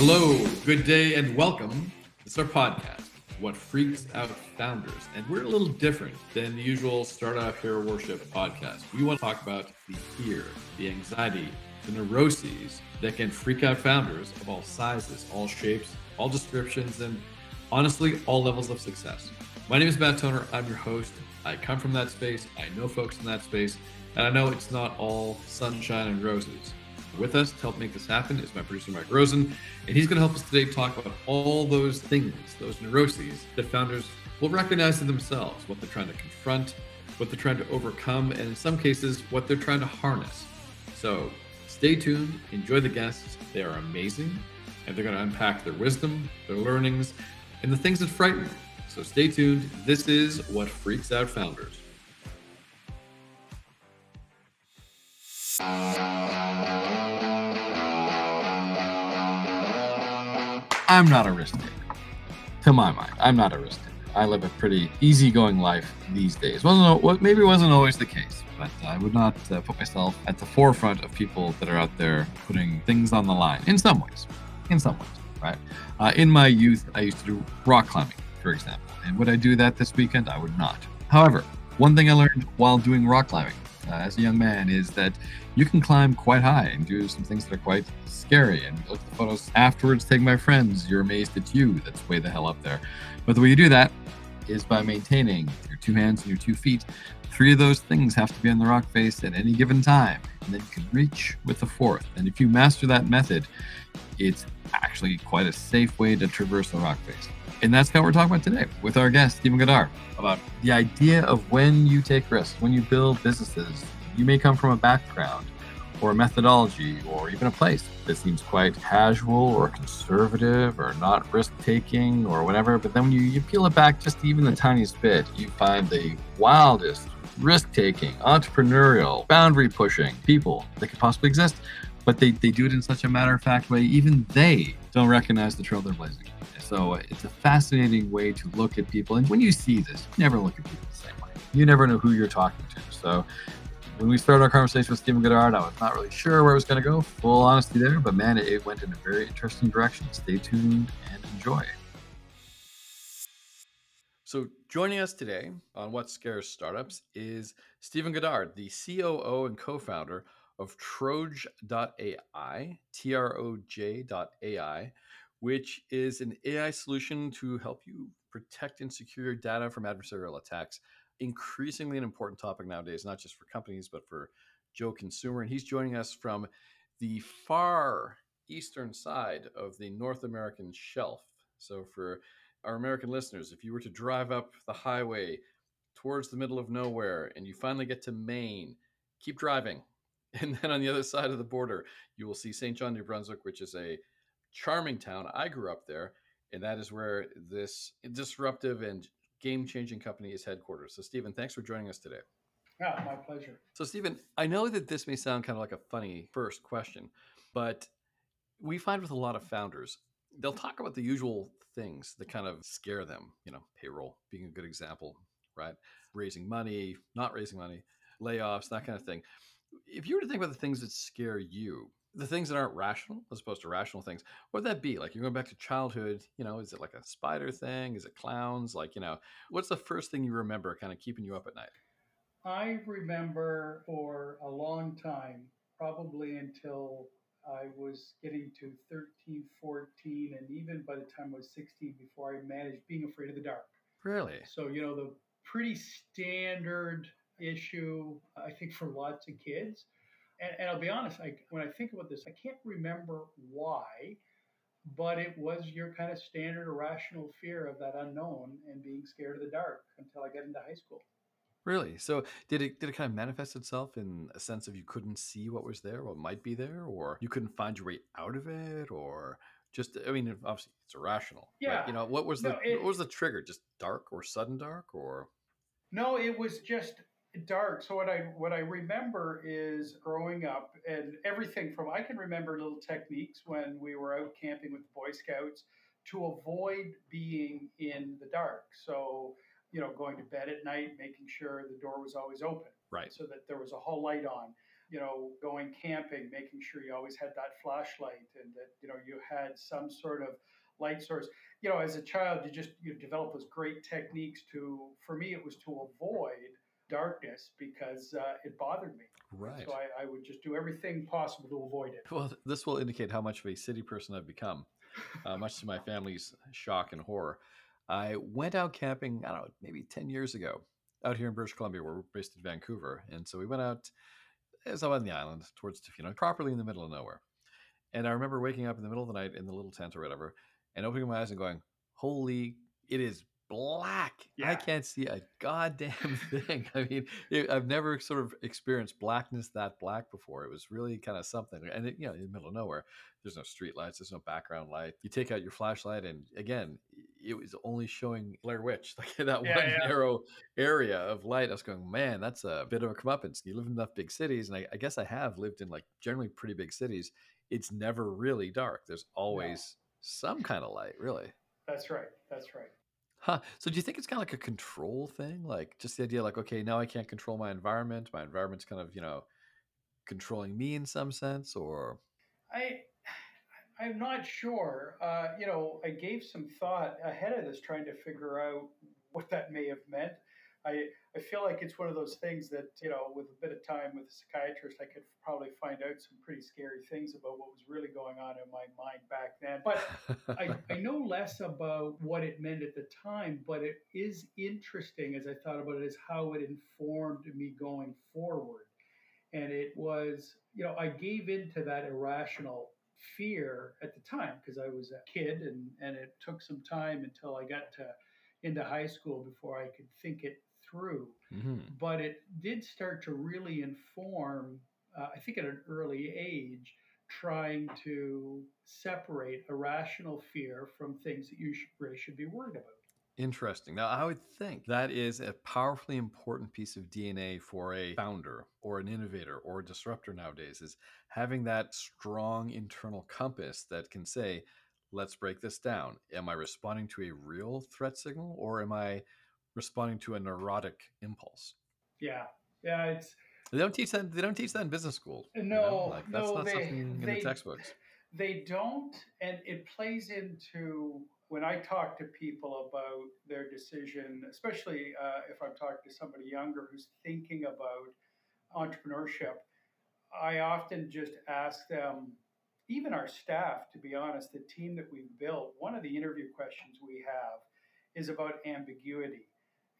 Hello, good day, and welcome. It's our podcast, What Freaks Out Founders. And we're a little different than the usual Startup Hero Worship podcast. We want to talk about the fear, the anxiety, the neuroses that can freak out founders of all sizes, all shapes, all descriptions, and honestly, all levels of success. My name is Matt Toner. I'm your host. I come from that space. I know folks in that space, and I know it's not all sunshine and roses. With us to help make this happen is my producer, Mike Rosen, and he's going to help us today talk about all those things, those neuroses that founders will recognize in themselves, what they're trying to confront, what they're trying to overcome, and in some cases, what they're trying to harness. So stay tuned, enjoy the guests. They are amazing, and they're going to unpack their wisdom, their learnings, and the things that frighten them. So stay tuned. This is what freaks out founders. I'm not a risk taker. To my mind, I'm not a risk taker. I live a pretty easygoing life these days. wasn't what maybe wasn't always the case, but I would not uh, put myself at the forefront of people that are out there putting things on the line. In some ways, in some ways, right? Uh, in my youth, I used to do rock climbing, for example, and would I do that this weekend? I would not. However, one thing I learned while doing rock climbing uh, as a young man is that you can climb quite high and do some things that are quite scary. And look at the photos afterwards, take my friends, you're amazed at you that's way the hell up there. But the way you do that is by maintaining your two hands and your two feet. Three of those things have to be on the rock face at any given time, and then you can reach with the fourth. And if you master that method, it's actually quite a safe way to traverse the rock face. And that's what we're talking about today with our guest, Stephen Goddard, about the idea of when you take risks, when you build businesses. You may come from a background or a methodology or even a place that seems quite casual or conservative or not risk taking or whatever. But then when you, you peel it back just even the tiniest bit, you find the wildest risk taking, entrepreneurial, boundary pushing people that could possibly exist. But they, they do it in such a matter of fact way, even they don't recognize the trail they're blazing. So uh, it's a fascinating way to look at people. And when you see this, you never look at people the same way. You never know who you're talking to. So when we started our conversation with Stephen Goddard, I was not really sure where it was going to go. Full honesty there, but man, it, it went in a very interesting direction. Stay tuned and enjoy. So, joining us today on What Scares Startups is Stephen Goddard, the COO and co founder of Troj.ai, T R O J.ai, which is an AI solution to help you protect and secure your data from adversarial attacks. Increasingly an important topic nowadays, not just for companies, but for Joe Consumer. And he's joining us from the far eastern side of the North American shelf. So, for our American listeners, if you were to drive up the highway towards the middle of nowhere and you finally get to Maine, keep driving. And then on the other side of the border, you will see St. John, New Brunswick, which is a charming town. I grew up there, and that is where this disruptive and game changing company is headquarters. So, Stephen, thanks for joining us today. Yeah, my pleasure. So, Stephen, I know that this may sound kind of like a funny first question, but we find with a lot of founders, they'll talk about the usual things that kind of scare them, you know, payroll being a good example, right? Raising money, not raising money, layoffs, that kind of thing. If you were to think about the things that scare you, the things that aren't rational as opposed to rational things what would that be? Like you're going back to childhood you know is it like a spider thing? Is it clowns? Like you know what's the first thing you remember kind of keeping you up at night? I remember for a long time probably until i was getting to 13 14 and even by the time i was 16 before i managed being afraid of the dark. Really? So you know the pretty standard issue i think for lots of kids and, and I'll be honest, I, when I think about this, I can't remember why, but it was your kind of standard irrational fear of that unknown and being scared of the dark until I got into high school. Really? So did it did it kind of manifest itself in a sense of you couldn't see what was there, what might be there, or you couldn't find your way out of it, or just I mean, obviously it's irrational. Yeah. You know, what was the it, what was the trigger? Just dark or sudden dark, or no? It was just dark. So what I what I remember is growing up and everything from I can remember little techniques when we were out camping with the Boy Scouts to avoid being in the dark. So you know, going to bed at night, making sure the door was always open, right, so that there was a whole light on. you know, going camping, making sure you always had that flashlight and that, you know, you had some sort of light source. You know, as a child, you just you develop those great techniques to. For me, it was to avoid darkness because uh, it bothered me. Right. So I, I, would just do everything possible to avoid it. Well, this will indicate how much of a city person I've become, uh, much to my family's shock and horror. I went out camping, I don't know, maybe 10 years ago, out here in British Columbia, where we're based in Vancouver. And so we went out, as I on the island, towards, know, properly in the middle of nowhere. And I remember waking up in the middle of the night in the little tent or whatever, and opening my eyes and going, holy, it is black. Yeah. I can't see a goddamn thing. I mean, it, I've never sort of experienced blackness that black before. It was really kind of something. And it, you know, in the middle of nowhere, there's no street lights, there's no background light. You take out your flashlight, and again, it was only showing Blair Witch, like that yeah, one yeah. narrow area of light. I was going, man, that's a bit of a comeuppance. You live in enough big cities, and I, I guess I have lived in like generally pretty big cities. It's never really dark. There's always some kind of light, really. That's right. That's right. Huh. So do you think it's kind of like a control thing? Like just the idea like, okay, now I can't control my environment. My environment's kind of, you know, controlling me in some sense or I I'm not sure. Uh, you know, I gave some thought ahead of this trying to figure out what that may have meant. I, I feel like it's one of those things that, you know, with a bit of time with a psychiatrist, I could probably find out some pretty scary things about what was really going on in my mind back then. But I, I know less about what it meant at the time, but it is interesting as I thought about it, is how it informed me going forward. And it was, you know, I gave into that irrational fear at the time because I was a kid and, and it took some time until I got to into high school before I could think it through. Mm-hmm. But it did start to really inform, uh, I think at an early age, trying to separate irrational fear from things that you should, really should be worried about. Interesting. Now, I would think that is a powerfully important piece of DNA for a founder or an innovator or a disruptor nowadays is having that strong internal compass that can say, let's break this down. Am I responding to a real threat signal or am I responding to a neurotic impulse. Yeah, yeah, it's. They don't teach that. They don't teach that in business school. No, you know? like, that's no, not they, something in they, the textbooks. They don't, and it plays into when I talk to people about their decision, especially uh, if I'm talking to somebody younger who's thinking about entrepreneurship. I often just ask them, even our staff, to be honest, the team that we've built, one of the interview questions we have is about ambiguity.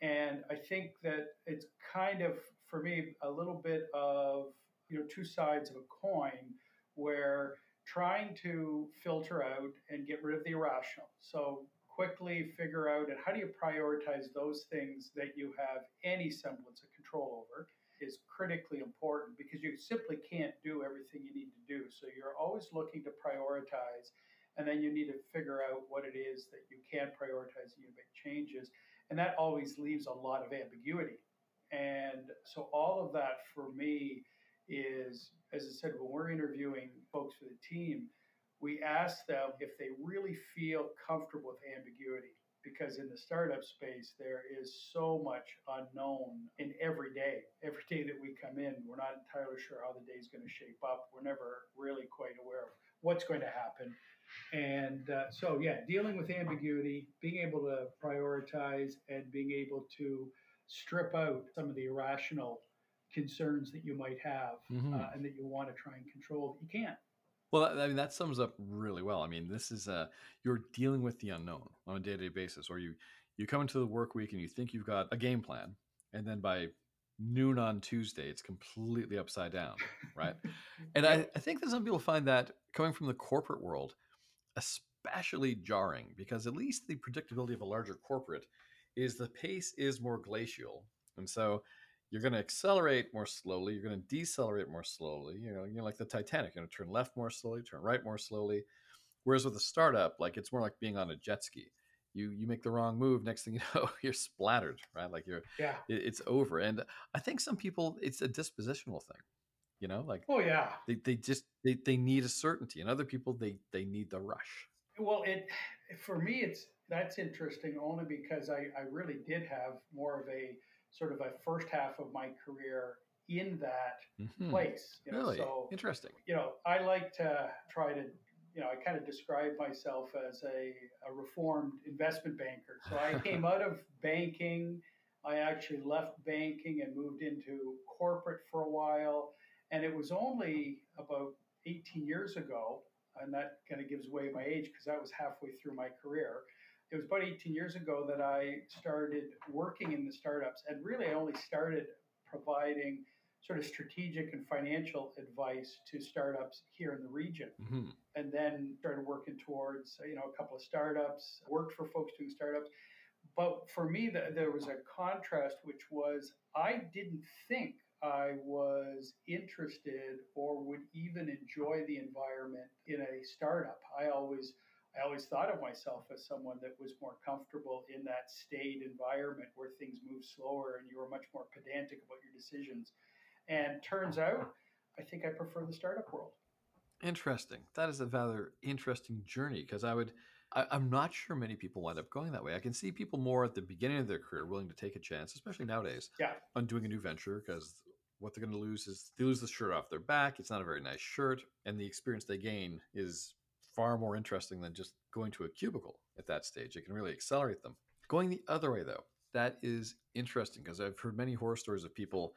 And I think that it's kind of, for me, a little bit of, you know, two sides of a coin where trying to filter out and get rid of the irrational. So quickly figure out and how do you prioritize those things that you have any semblance of control over is critically important because you simply can't do everything you need to do. So you're always looking to prioritize and then you need to figure out what it is that you can prioritize and you make changes and that always leaves a lot of ambiguity. And so all of that for me is, as I said, when we're interviewing folks for the team, we ask them if they really feel comfortable with ambiguity. Because in the startup space, there is so much unknown in every day. Every day that we come in, we're not entirely sure how the day is going to shape up. We're never really quite aware of what's going to happen. And uh, so, yeah, dealing with ambiguity, being able to prioritize, and being able to strip out some of the irrational concerns that you might have mm-hmm. uh, and that you want to try and control that you can't. Well, I mean, that sums up really well. I mean, this is uh, you're dealing with the unknown on a day-to-day basis, or you you come into the work week and you think you've got a game plan, and then by noon on Tuesday, it's completely upside down, right? and I, I think that some people find that coming from the corporate world, especially jarring because at least the predictability of a larger corporate is the pace is more glacial. And so you're going to accelerate more slowly, you're going to decelerate more slowly. You know, you're like the Titanic, you're going to turn left more slowly, turn right more slowly. Whereas with a startup, like it's more like being on a jet ski. You you make the wrong move, next thing you know, you're splattered, right? Like you're yeah, it, it's over. And I think some people, it's a dispositional thing you know like oh yeah they, they just they, they need a certainty and other people they they need the rush well, it for me, it's that's interesting only because I, I really did have more of a sort of a first half of my career in that mm-hmm. place. You know? Really so, interesting. You know, I like to try to you know, I kind of describe myself as a, a reformed investment banker. So I came out of banking. I actually left banking and moved into corporate for a while. And it was only about 18 years ago, and that kind of gives away my age because that was halfway through my career. It was about 18 years ago that I started working in the startups, and really I only started providing sort of strategic and financial advice to startups here in the region. Mm-hmm. And then started working towards, you know, a couple of startups, worked for folks doing startups. But for me, the, there was a contrast, which was I didn't think I was interested or would even enjoy the environment in a startup. I always I always thought of myself as someone that was more comfortable in that staid environment where things move slower and you were much more pedantic about your decisions. And turns out, I think I prefer the startup world. Interesting. That is a rather interesting journey because I would, I, am not sure many people wind up going that way. I can see people more at the beginning of their career willing to take a chance, especially nowadays, yeah. on doing a new venture because what they're going to lose is they lose the shirt off their back. It's not a very nice shirt, and the experience they gain is far more interesting than just going to a cubicle at that stage. It can really accelerate them. Going the other way, though, that is interesting because I've heard many horror stories of people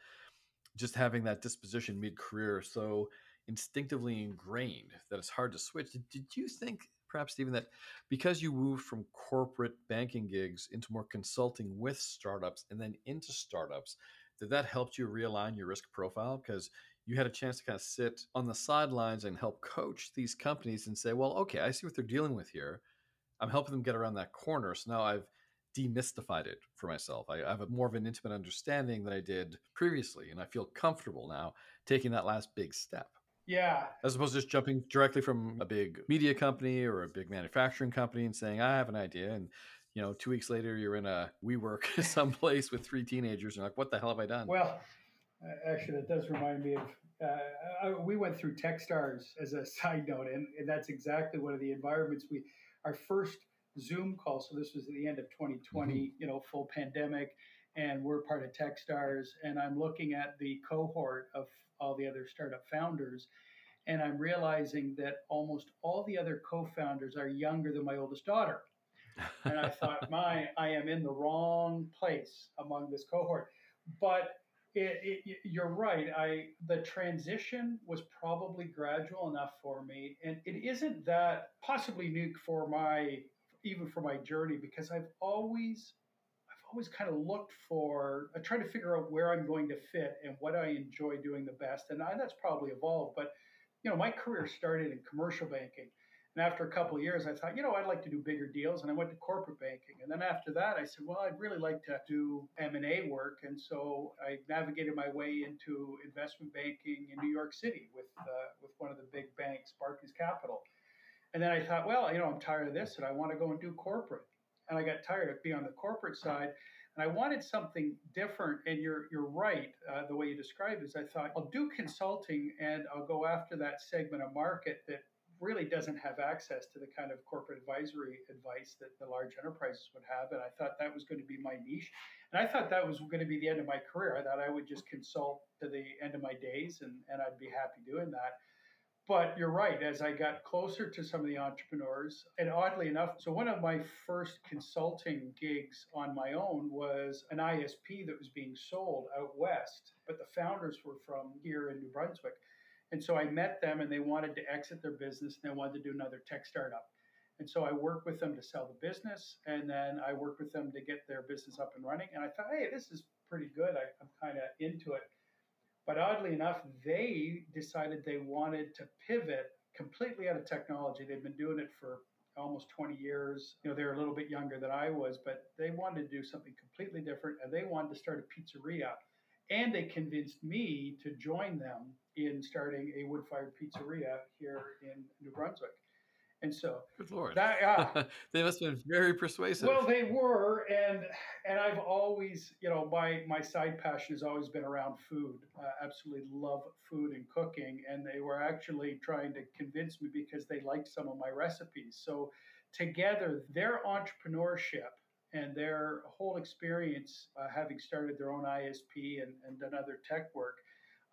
just having that disposition mid career so instinctively ingrained that it's hard to switch. Did, you think, perhaps, Stephen, that because you moved from corporate banking gigs into more consulting with startups and then into startups, that that helped you realign your risk profile? Because you had a chance to kind of sit on the sidelines and help coach these companies and say, well, okay, I see what they're dealing with here. I'm helping them get around that corner. So now I've demystified it for myself. I, I have a more of an intimate understanding than I did previously, and I feel comfortable now taking that last big step. Yeah. As opposed to just jumping directly from a big media company or a big manufacturing company and saying, I have an idea. And, you know, two weeks later, you're in a WeWork someplace with three teenagers. And you're like, what the hell have I done? Well, actually, that does remind me of uh, I, we went through Techstars as a side note, and, and that's exactly one of the environments we, our first Zoom call. So this was at the end of 2020, mm-hmm. you know, full pandemic, and we're part of TechStars. And I'm looking at the cohort of all the other startup founders, and I'm realizing that almost all the other co-founders are younger than my oldest daughter. And I thought, my, I am in the wrong place among this cohort. But it, it, you're right. I the transition was probably gradual enough for me, and it isn't that possibly unique for my even for my journey because I've always I've always kind of looked for I try to figure out where I'm going to fit and what I enjoy doing the best and I, that's probably evolved but you know my career started in commercial banking and after a couple of years I thought you know I'd like to do bigger deals and I went to corporate banking and then after that I said well I'd really like to do M&A work and so I navigated my way into investment banking in New York City with uh, with one of the big banks Barclays Capital and then I thought, well, you know, I'm tired of this and I want to go and do corporate. And I got tired of being on the corporate side. And I wanted something different. And you're, you're right, uh, the way you described it is I thought, I'll do consulting and I'll go after that segment of market that really doesn't have access to the kind of corporate advisory advice that the large enterprises would have. And I thought that was going to be my niche. And I thought that was going to be the end of my career. I thought I would just consult to the end of my days and, and I'd be happy doing that. But you're right, as I got closer to some of the entrepreneurs, and oddly enough, so one of my first consulting gigs on my own was an ISP that was being sold out west, but the founders were from here in New Brunswick. And so I met them and they wanted to exit their business and they wanted to do another tech startup. And so I worked with them to sell the business and then I worked with them to get their business up and running. And I thought, hey, this is pretty good. I, I'm kind of into it. But oddly enough, they decided they wanted to pivot completely out of technology. They've been doing it for almost 20 years. You know, they're a little bit younger than I was, but they wanted to do something completely different and they wanted to start a pizzeria. And they convinced me to join them in starting a wood fired pizzeria here in New Brunswick. And so, good lord, that, uh, they must have been very persuasive. Well, they were, and and I've always, you know, my my side passion has always been around food. I absolutely love food and cooking, and they were actually trying to convince me because they liked some of my recipes. So, together, their entrepreneurship and their whole experience, uh, having started their own ISP and, and done other tech work,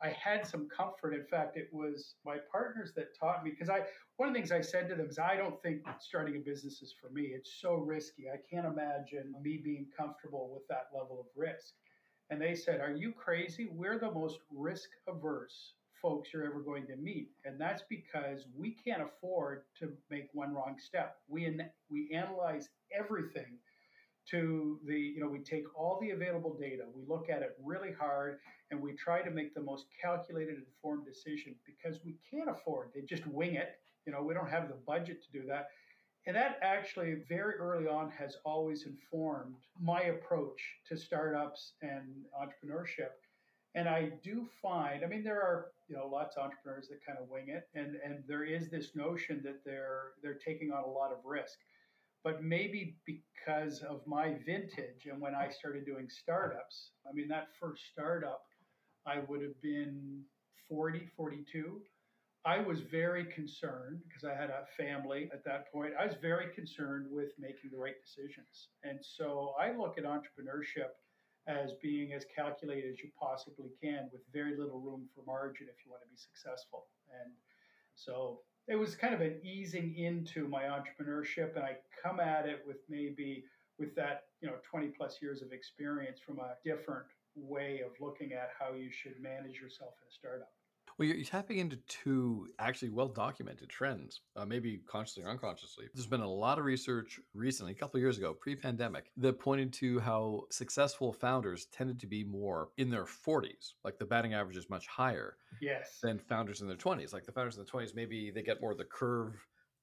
I had some comfort. In fact, it was my partners that taught me because I one of the things I said to them is I don't think starting a business is for me. It's so risky. I can't imagine me being comfortable with that level of risk. And they said, "Are you crazy? We're the most risk averse folks you're ever going to meet, and that's because we can't afford to make one wrong step. We we analyze everything." To the, you know, we take all the available data, we look at it really hard, and we try to make the most calculated, informed decision because we can't afford to just wing it. You know, we don't have the budget to do that. And that actually, very early on, has always informed my approach to startups and entrepreneurship. And I do find, I mean, there are you know lots of entrepreneurs that kind of wing it, and and there is this notion that they're they're taking on a lot of risk but maybe because of my vintage and when I started doing startups, I mean, that first startup, I would have been 40, 42. I was very concerned because I had a family at that point. I was very concerned with making the right decisions. And so I look at entrepreneurship as being as calculated as you possibly can with very little room for margin if you want to be successful. And so it was kind of an easing into my entrepreneurship and i come at it with maybe with that you know 20 plus years of experience from a different way of looking at how you should manage yourself in a startup well, you're tapping into two actually well documented trends, uh, maybe consciously or unconsciously. There's been a lot of research recently, a couple of years ago, pre pandemic, that pointed to how successful founders tended to be more in their 40s. Like the batting average is much higher yes. than founders in their 20s. Like the founders in the 20s, maybe they get more of the curve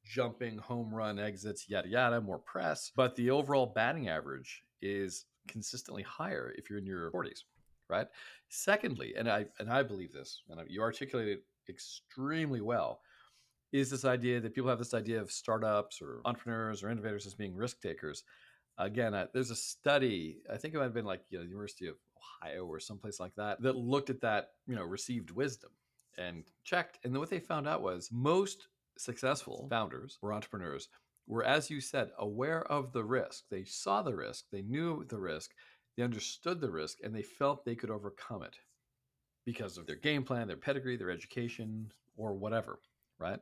jumping, home run exits, yada, yada, more press. But the overall batting average is consistently higher if you're in your 40s right? Secondly, and I and I believe this, and you articulate it extremely well, is this idea that people have this idea of startups or entrepreneurs or innovators as being risk takers. Again, uh, there's a study, I think it might have been like you know, the University of Ohio or someplace like that, that looked at that, you know, received wisdom and checked. And what they found out was most successful founders or entrepreneurs were, as you said, aware of the risk. They saw the risk, they knew the risk, they understood the risk and they felt they could overcome it because of their game plan, their pedigree, their education, or whatever, right?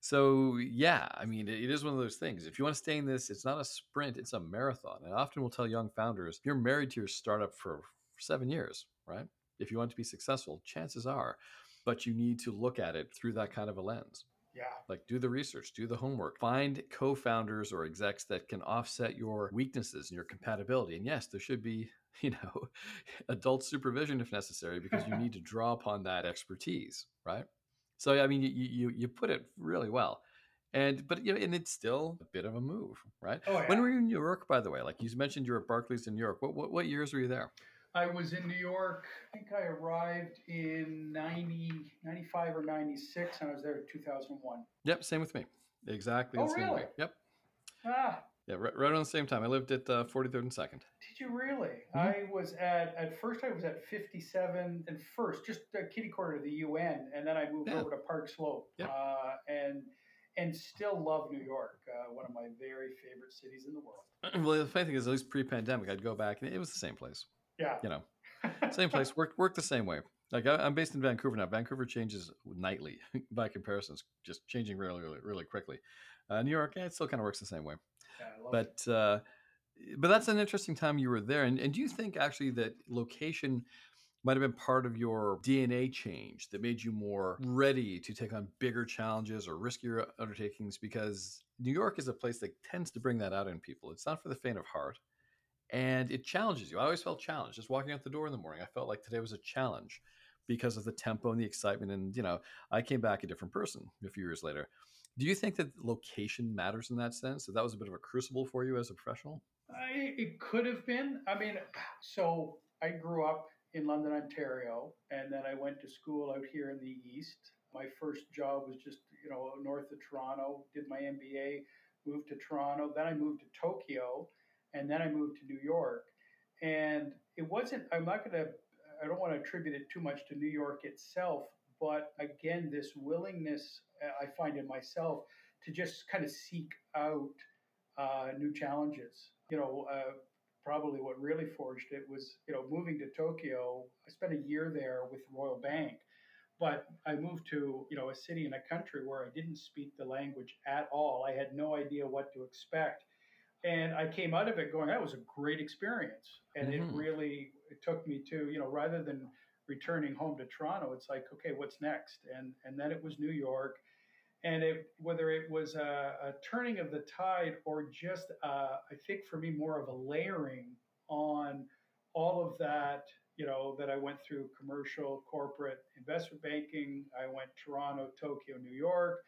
So, yeah, I mean, it is one of those things. If you want to stay in this, it's not a sprint, it's a marathon. And I often we'll tell young founders, you're married to your startup for seven years, right? If you want to be successful, chances are, but you need to look at it through that kind of a lens. Yeah. Like do the research, do the homework, find co founders or execs that can offset your weaknesses and your compatibility. And yes, there should be, you know, adult supervision if necessary because you need to draw upon that expertise, right? So, I mean, you, you, you put it really well. And but you know, and it's still a bit of a move, right? Oh, yeah. When were you in New York, by the way? Like you mentioned, you're at Barclays in New York. What, what what years were you there? I was in New York. I think I arrived in 90, 95 or 96, and I was there in 2001. Yep, same with me. Exactly. Oh, the same really? Way. Yep. Ah. Yeah, right, right around the same time. I lived at uh, 43rd and 2nd. Did you really? Mm-hmm. I was at, at first, I was at 57 and first, just a kitty corner to the UN, and then I moved yeah. over to Park Slope. Yeah. Uh, and and still love New York, uh, one of my very favorite cities in the world. Well, the funny thing is, at least pre-pandemic, I'd go back and it was the same place. Yeah. You know, same place, work work the same way. Like I, am based in Vancouver now. Vancouver changes nightly by comparison. It's just changing really, really, really quickly. Uh, New York, yeah, it still kind of works the same way. Yeah, but uh, but that's an interesting time you were there. And, and do you think actually that location might have been part of your DNA change that made you more ready to take on bigger challenges or riskier undertakings? Because New York is a place that tends to bring that out in people. It's not for the faint of heart and it challenges you. I always felt challenged just walking out the door in the morning. I felt like today was a challenge because of the tempo and the excitement. And, you know, I came back a different person a few years later. Do you think that location matters in that sense? That that was a bit of a crucible for you as a professional? I, it could have been. I mean, so I grew up in London, Ontario, and then I went to school out here in the East. My first job was just, you know, north of Toronto, did my MBA, moved to Toronto. Then I moved to Tokyo and then I moved to New York. And it wasn't, I'm not going to, I don't want to attribute it too much to New York itself, but again, this willingness uh, I find in myself to just kind of seek out uh, new challenges. You know, uh, probably what really forged it was, you know, moving to Tokyo. I spent a year there with Royal Bank. but I moved to you know a city and a country where I didn't speak the language at all. I had no idea what to expect, and I came out of it going, that was a great experience, and mm-hmm. it really it took me to you know rather than returning home to Toronto, it's like okay, what's next? And and then it was New York, and it, whether it was a, a, turning of the tide or just uh, I think for me more of a layering on all of that you know, that I went through commercial, corporate, investment banking. I went Toronto, Tokyo, New York.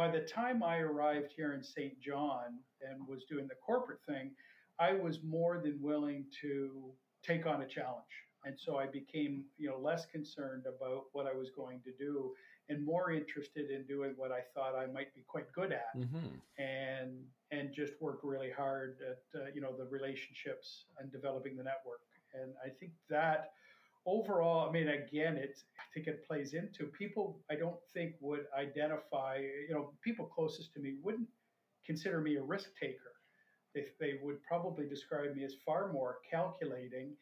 By the time I arrived here in St. John and was doing the corporate thing, I was more than willing to take on a challenge. And so I became, you know, less concerned about what I was going to do and more interested in doing what I thought I might be quite good at, mm-hmm. and and just work really hard at uh, you know the relationships and developing the network. And I think that overall, I mean, again, it's, I think it plays into people I don't think would identify, you know, people closest to me wouldn't consider me a risk taker. They, they would probably describe me as far more calculating.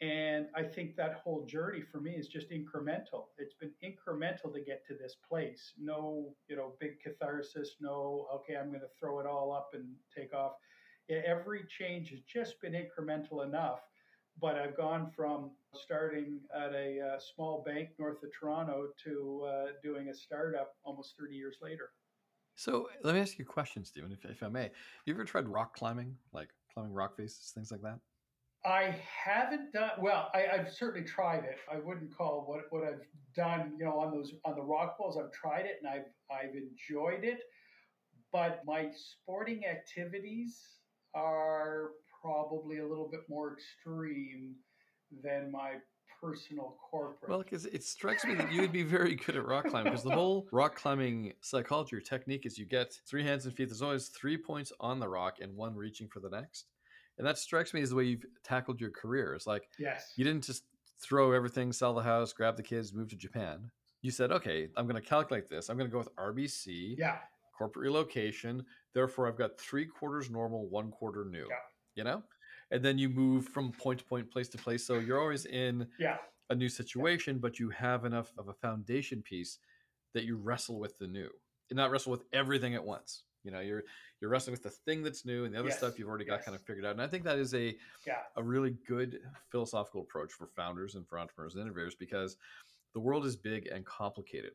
And I think that whole journey for me is just incremental. It's been incremental to get to this place. No, you know, big catharsis. No, okay, I'm going to throw it all up and take off. Every change has just been incremental enough but I've gone from starting at a uh, small bank north of Toronto to uh, doing a startup almost 30 years later. So let me ask you a question, Stephen, if, if I may. You ever tried rock climbing, like climbing rock faces, things like that? I haven't done well. I, have certainly tried it. I wouldn't call what what I've done, you know, on those on the rock walls. I've tried it and I've I've enjoyed it. But my sporting activities are probably a little bit more extreme than my personal corporate. Well, because it strikes me that you would be very good at rock climbing because the whole rock climbing psychology or technique is you get three hands and feet. There's always three points on the rock and one reaching for the next. And that strikes me as the way you've tackled your career. It's like yes. you didn't just throw everything, sell the house, grab the kids, move to Japan. You said, okay, I'm going to calculate this. I'm going to go with RBC, yeah. corporate relocation. Therefore, I've got three quarters normal, one quarter new. Yeah you know? And then you move from point to point place to place. So you're always in yeah. a new situation but you have enough of a foundation piece that you wrestle with the new. And not wrestle with everything at once. You know you're you're wrestling with the thing that's new and the other yes. stuff you've already got yes. kind of figured out. And i think that is a yeah. a really good philosophical approach for founders and for entrepreneurs and innovators because the world is big and complicated.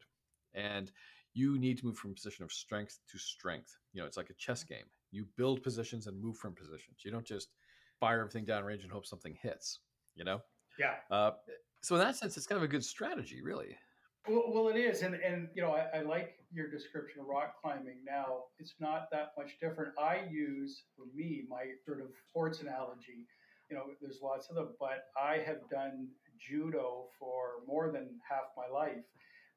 And you need to move from a position of strength to strength. You know it's like a chess mm. game you build positions and move from positions. You don't just fire everything down range and hope something hits. You know. Yeah. Uh, so in that sense, it's kind of a good strategy, really. Well, well, it is, and and you know, I, I, like your description of rock climbing. Now, it's not that much different. I use, for me, my sort of sports analogy. You know, there's lots of them, but I have done judo for more than half my life,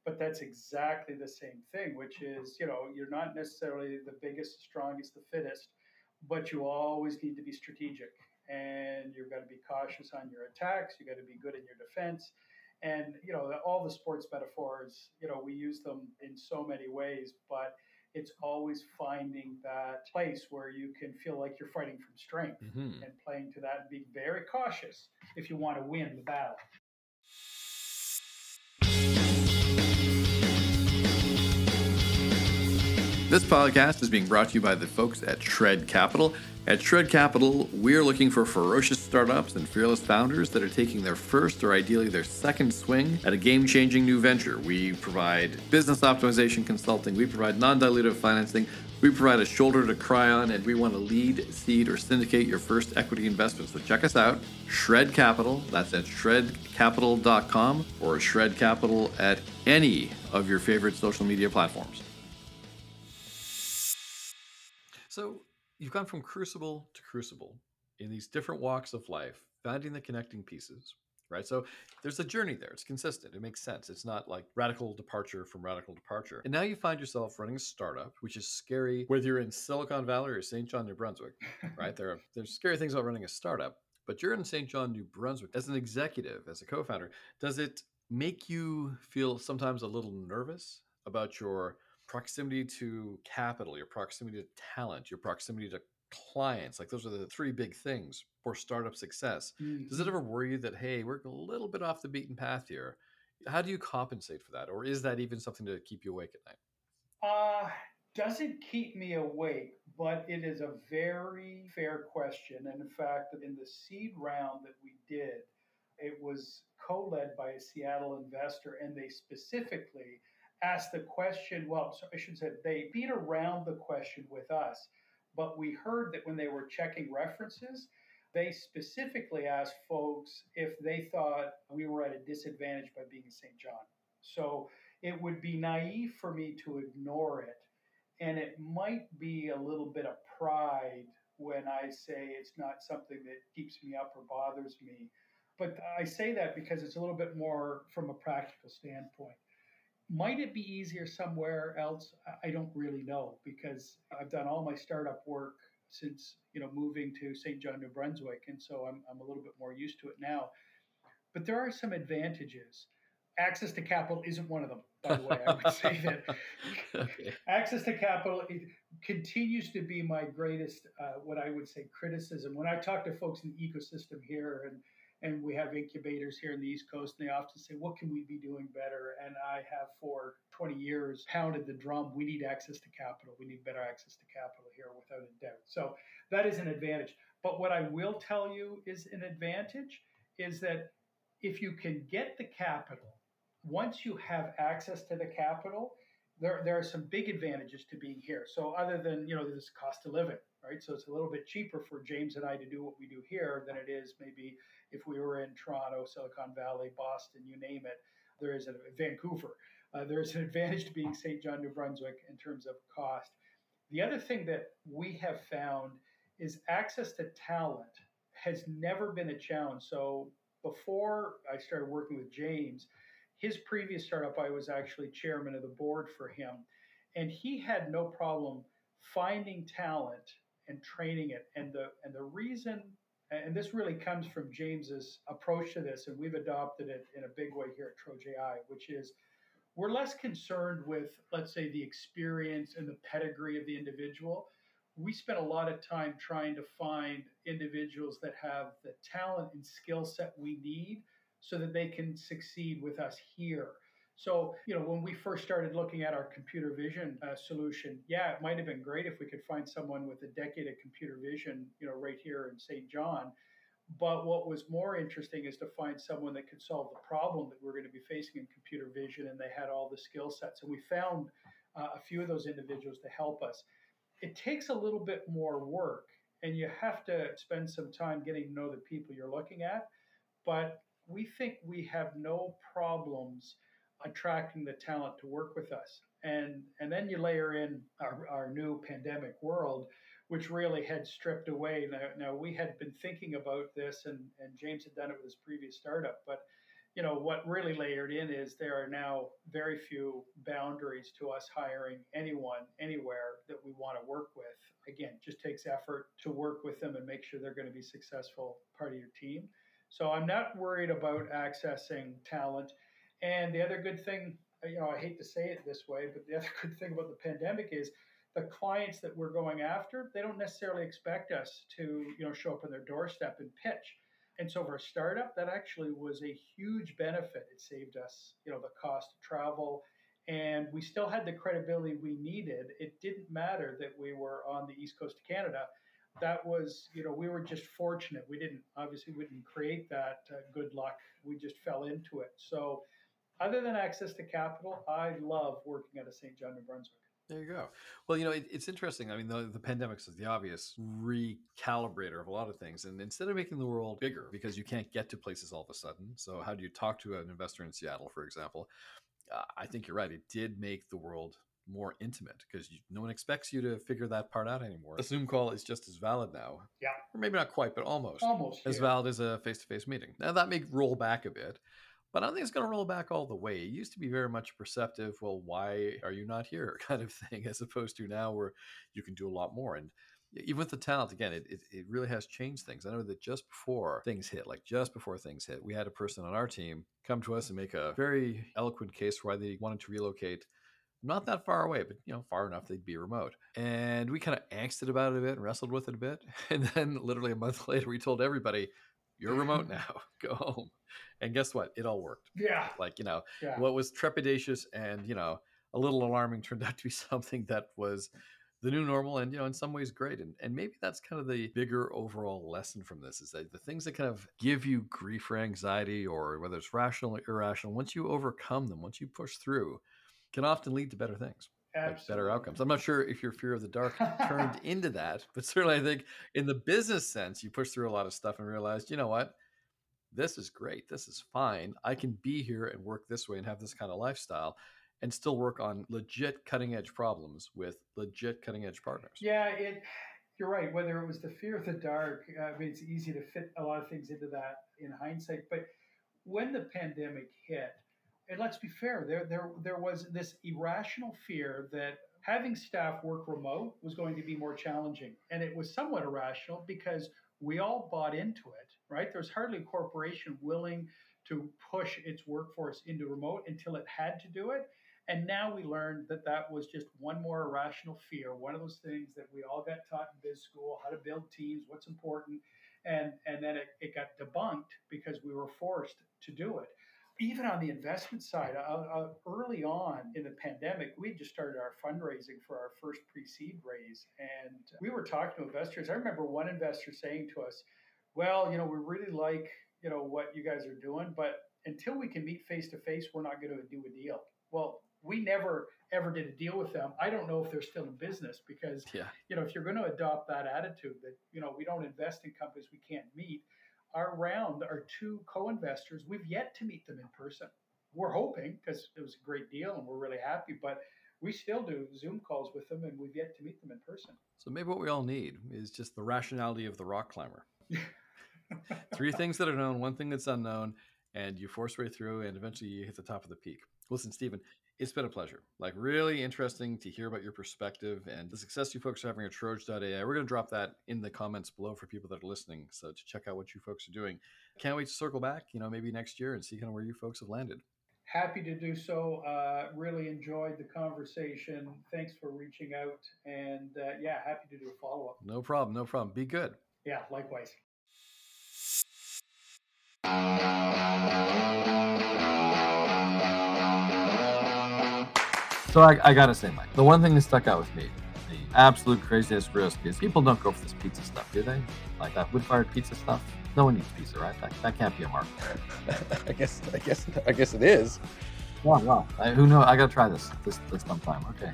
but that's exactly the same thing, which is, you know, you're not necessarily the biggest, strongest, the fittest, but you always need to be strategic and you've got to be cautious on your attacks. You've got to be good in your defense. And, you know, all the sports metaphors, you know, we use them in so many ways, but it's always finding that place where you can feel like you're fighting from strength mm-hmm. and playing to that and being very cautious if you want to win the battle. This podcast is being brought to you by the folks at Shred Capital. At Shred Capital, we're looking for ferocious startups and fearless founders that are taking their first or ideally their second swing at a game changing new venture. We provide business optimization consulting, we provide non dilutive financing, we provide a shoulder to cry on, and we want to lead, seed, or syndicate your first equity investment. So check us out, Shred Capital. That's at shredcapital.com or Shred Capital at any of your favorite social media platforms. So you've gone from crucible to crucible in these different walks of life, finding the connecting pieces, right? So there's a journey there. It's consistent. It makes sense. It's not like radical departure from radical departure. And now you find yourself running a startup, which is scary, whether you're in Silicon Valley or St. John, New Brunswick, right? there are there's scary things about running a startup, but you're in St. John, New Brunswick as an executive, as a co-founder. Does it make you feel sometimes a little nervous about your proximity to capital, your proximity to talent, your proximity to clients. Like those are the three big things for startup success. Mm-hmm. Does it mm-hmm. ever worry you that, hey, we're a little bit off the beaten path here How do you compensate for that? Or is that even something to keep you awake at night? Uh, doesn't keep me awake, but it is a very fair question. And in fact, in the seed round that we did, it was co led by a Seattle investor, and they specifically asked the question. Well, I should say they beat around the question with us, but we heard that when they were checking references, they specifically asked folks if they thought we were at a disadvantage by being in St. John. So it would be naive for me to ignore it. And it might be a little bit of pride when I say it's not something that keeps me up or bothers me. But I say that because it's a little bit more from a practical standpoint. Might it be easier somewhere else? I don't really know because I've done all my startup work since you know moving to St. John, New Brunswick, and so I'm, I'm a little bit more used to it now. But there are some advantages. Access to capital isn't one of them, by the way. I would say that okay. access to capital continues to be my greatest, uh, what I would say, criticism. When I talk to folks in the ecosystem here and and we have incubators here in the East Coast, and they often say, What can we be doing better? And I have for 20 years pounded the drum we need access to capital. We need better access to capital here without a doubt. So that is an advantage. But what I will tell you is an advantage is that if you can get the capital, once you have access to the capital, there, there are some big advantages to being here. So other than, you know, this cost of living, right? So it's a little bit cheaper for James and I to do what we do here than it is maybe if we were in Toronto, Silicon Valley, Boston, you name it. There is a Vancouver. Uh, there's an advantage to being St. John, New Brunswick in terms of cost. The other thing that we have found is access to talent has never been a challenge. So before I started working with James, his previous startup, I was actually chairman of the board for him. And he had no problem finding talent and training it. And the and the reason and this really comes from James's approach to this, and we've adopted it in a big way here at TrojAI, which is we're less concerned with, let's say, the experience and the pedigree of the individual. We spend a lot of time trying to find individuals that have the talent and skill set we need so that they can succeed with us here. So, you know, when we first started looking at our computer vision uh, solution, yeah, it might have been great if we could find someone with a decade of computer vision, you know, right here in St. John. But what was more interesting is to find someone that could solve the problem that we're going to be facing in computer vision, and they had all the skill sets. And we found uh, a few of those individuals to help us. It takes a little bit more work, and you have to spend some time getting to know the people you're looking at. But we think we have no problems attracting the talent to work with us. And, and then you layer in our, our new pandemic world, which really had stripped away. Now, now, we had been thinking about this, and, and James had done it with his previous startup. But you know what really layered in is there are now very few boundaries to us hiring anyone anywhere that we want to work with. Again, just takes effort to work with them and make sure they're going to be successful part of your team. So I'm not worried about accessing talent. And the other good thing, you know, I hate to say it this way, but the other good thing about the pandemic is the clients that we're going after, they don't necessarily expect us to, you know, show up on their doorstep and pitch. And so for a startup, that actually was a huge benefit. It saved us, you know, the cost of travel, and we still had the credibility we needed. It didn't matter that we were on the east coast of Canada. That was, you know, we were just fortunate. We didn't obviously we didn't create that uh, good luck. We just fell into it. So other than access to capital, I love working at a St. John, New Brunswick. There you go. Well, you know, it, it's interesting. I mean, the, the pandemic is the obvious recalibrator of a lot of things. And instead of making the world bigger, because you can't get to places all of a sudden, so how do you talk to an investor in Seattle, for example? Uh, I think you're right. It did make the world more intimate because no one expects you to figure that part out anymore. A Zoom call is just as valid now. Yeah. Or maybe not quite, but almost. Almost. As yeah. valid as a face to face meeting. Now, that may roll back a bit. But I don't think it's going to roll back all the way. It used to be very much perceptive, well, why are you not here kind of thing, as opposed to now where you can do a lot more. And even with the talent, again, it, it, it, really has changed things. I know that just before things hit, like just before things hit, we had a person on our team come to us and make a very eloquent case for why they wanted to relocate not that far away, but you know, far enough they'd be remote. And we kind of angsted about it a bit and wrestled with it a bit. And then literally a month later, we told everybody, You're remote now. Go home. And guess what? It all worked. Yeah. Like, you know, Yeah. what was trepidatious and, you know, a little alarming turned out to be something that was the new normal and, you know, in some ways great. And, and maybe that's kind of the bigger overall lesson from this is that the things that kind of give you grief or anxiety or whether it's rational or irrational, once you overcome them, once you push through, can often lead to better things like better outcomes. I'm not sure if your fear of the dark turned into that, but certainly I think in the business sense, you push through a lot of stuff and realized, you know what? This is great. This is fine. I can be here and work this way and have this kind of lifestyle and still work on legit cutting edge problems with legit cutting edge partners. Yeah, it. You're right. Whether it was the fear of the dark, uh, I mean, it's easy to fit a lot of things into that in hindsight. But when the pandemic hit, and let's be fair, there there there was this irrational fear that having staff work remote was going to be more challenging, and it was somewhat irrational because we all bought into it. Right? There's hardly a corporation willing to push its workforce into remote until it had to do it. And now we learned that that was just one more irrational fear, one of those things that we all got taught in biz school, how to build teams, what's important. And, and then it, it got debunked because we were forced to do it. Even on the investment side, uh, uh, early on in the pandemic, we just started our fundraising for our first pre seed raise. And we were talking to investors. I remember one investor saying to us, Well, you know, we really like, you know, what you guys are doing, but until we can meet face to face, we're not going to do a deal. Well, we never ever did a deal with them. I don't know if they're still in business because Yeah. you know if you're going to adopt that attitude that you know we don't invest in companies we can't meet. Our round, our two co-investors, we've yet to meet them in person. We're hoping because it was a great deal and we're really happy, but we still do Zoom calls with them and we've yet to meet them in person. So maybe what we all need is just the rationality of the rock climber. Three things that are known, one thing that's unknown, and you force your way through, and eventually you hit the top of the peak. Listen, Stephen, it's been a pleasure. Like, really interesting to hear about your perspective and the success you folks are having at Troj.ai. We're going to drop that in the comments below for people that are listening. So, to check out what you folks are doing. Can't wait to circle back, you know, maybe next year and see kind of where you folks have landed. Happy to do so. Uh, really enjoyed the conversation. Thanks for reaching out. And uh, yeah, happy to do a follow up. No problem. No problem. Be good. Yeah, likewise. So I, I gotta say, Mike, the one thing that stuck out with me, the absolute craziest risk is people don't go for this pizza stuff, do they? Like that wood-fired pizza stuff. No one eats pizza, right? That, that can't be a market. I guess I guess I guess it is. Wow, wow. I, who knows? I gotta try this this this sometime. Okay,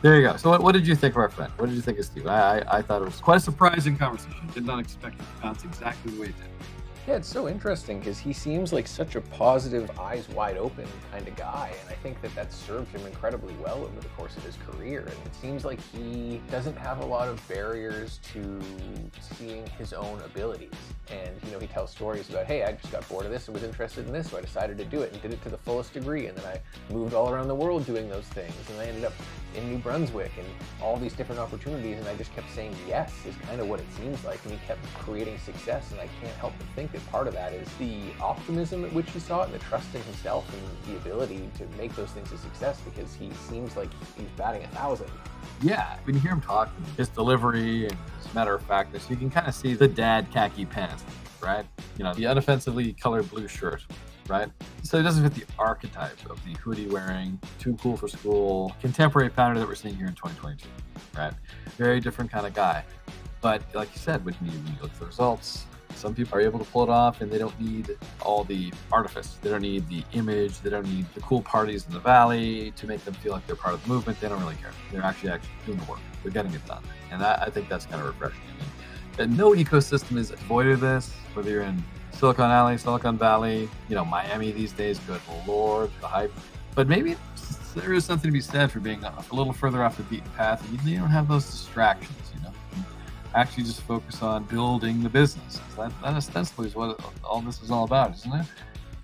there you go. So what, what did you think of our friend? What did you think of Steve? I, I I thought it was quite a surprising conversation. Did not expect it to bounce exactly the way it did. Yeah, it's so interesting because he seems like such a positive, eyes wide open kind of guy, and I think that that's served him incredibly well over the course of his career. And it seems like he doesn't have a lot of barriers to seeing his own abilities. And you know, he tells stories about, hey, I just got bored of this and was interested in this, so I decided to do it and did it to the fullest degree. And then I moved all around the world doing those things, and I ended up in New Brunswick and all these different opportunities. And I just kept saying yes is kind of what it seems like. And he kept creating success. And I can't help but think that part of that is the optimism at which he saw it and the trust in himself and the ability to make those things a success because he seems like he's batting a thousand. Yeah, when you hear him talk, his delivery and his matter of factness, you can kind of see the dad khaki pants, right? You know, the unoffensively colored blue shirt, right? So it doesn't fit the archetype of the hoodie wearing, too cool for school, contemporary pattern that we're seeing here in 2022, right? Very different kind of guy. But like you said, when you, when you look at the results, some people are able to pull it off and they don't need all the artifice. They don't need the image. They don't need the cool parties in the valley to make them feel like they're part of the movement. They don't really care. They're actually actually doing the work. They're getting it done. And that, I think that's kind of refreshing. Mean, no ecosystem is void of this, whether you're in Silicon Alley, Silicon Valley, you know, Miami these days, good lord, the hype. But maybe there is something to be said for being a little further off the beaten path. You don't have those distractions, you know actually just focus on building the business. That, that ostensibly is what all this is all about, isn't it?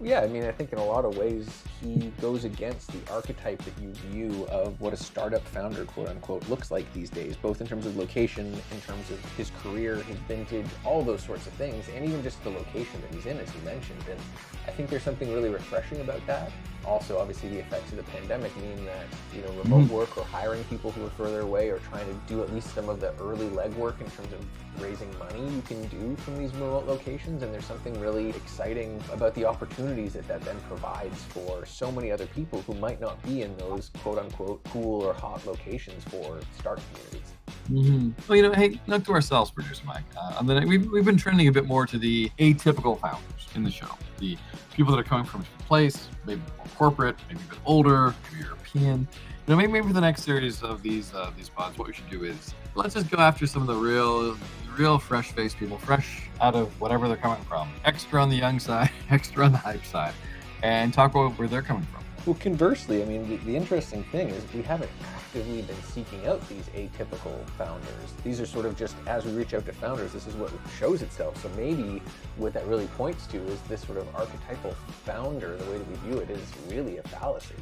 Yeah, I mean, I think in a lot of ways he goes against the archetype that you view of what a startup founder, quote unquote, looks like these days, both in terms of location, in terms of his career, his vintage, all those sorts of things, and even just the location that he's in, as you mentioned. And I think there's something really refreshing about that. Also, obviously, the effects of the pandemic mean that you know remote mm-hmm. work or hiring people who are further away or trying to do at least some of the early legwork in terms of raising money you can do from these remote locations. And there's something really exciting about the opportunities that that then provides for so many other people who might not be in those quote unquote cool or hot locations for start communities. Mm-hmm. Well, you know, hey, note to ourselves, producer Mike. Uh, on the we've, we've been trending a bit more to the atypical founders in the show. The people that are coming from a different place, maybe more corporate, maybe a bit older, maybe European. You know, maybe, maybe for the next series of these uh, these pods, what we should do is let's just go after some of the real, real fresh-faced people, fresh out of whatever they're coming from, extra on the young side, extra on the hype side, and talk about where they're coming from. Well, conversely, I mean, the, the, interesting thing is we haven't actively been seeking out these atypical founders. These are sort of just as we reach out to founders, this is what shows itself. So maybe what that really points to is this sort of archetypal founder, the way that we view it, is really a fallacy.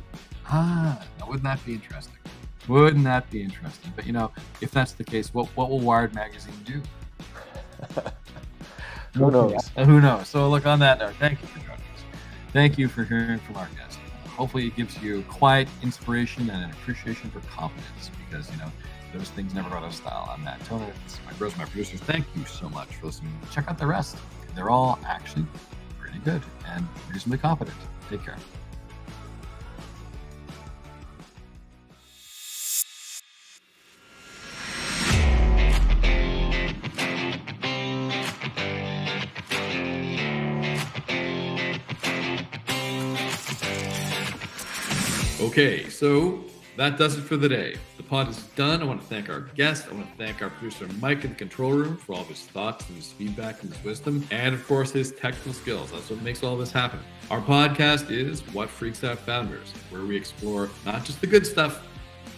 Ah, wouldn't that be interesting? Wouldn't that be interesting? But you know, if that's the case, what what will Wired Magazine do? who knows? Who knows? So look on that note. Thank you for joining us. Thank you for hearing from our guest hopefully it gives you quiet inspiration and an appreciation for confidence because you know those things never go out of style. I'm Matt Toner. Is my bros, my producers. Thank you so much for listening. Check out the rest. They're all actually pretty good and reasonably competent. Take care. Okay, so that does it for the day. The pod is done. I want to thank our guest. I want to thank our producer Mike in the control room for all of his thoughts and his feedback and his wisdom, and of course his technical skills. That's what makes all this happen. Our podcast is What Freaks Out Founders, where we explore not just the good stuff,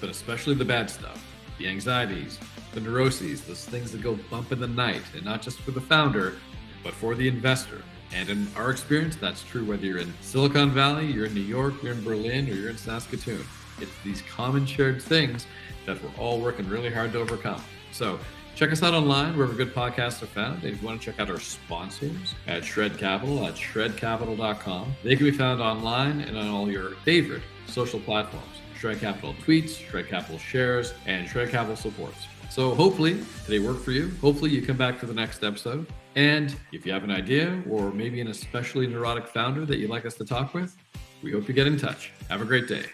but especially the bad stuff, the anxieties, the neuroses, those things that go bump in the night, and not just for the founder, but for the investor. And in our experience, that's true whether you're in Silicon Valley, you're in New York, you're in Berlin, or you're in Saskatoon. It's these common shared things that we're all working really hard to overcome. So check us out online wherever good podcasts are found. And if you want to check out our sponsors at Shred Capital at shredcapital.com, they can be found online and on all your favorite social platforms. Shred Capital tweets, Shred Capital shares, and Shred Capital supports. So hopefully today worked for you. Hopefully you come back for the next episode. And if you have an idea or maybe an especially neurotic founder that you'd like us to talk with, we hope you get in touch. Have a great day.